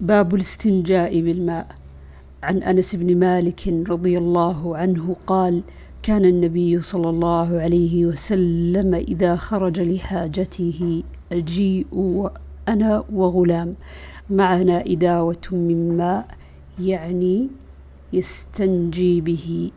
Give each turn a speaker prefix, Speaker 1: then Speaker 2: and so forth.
Speaker 1: باب الاستنجاء بالماء. عن أنس بن مالك رضي الله عنه قال كان النبي صلى الله عليه وسلم إذا خرج لحاجته أجيء أنا وغلام معنا إداوة من ماء يعني يستنجي به.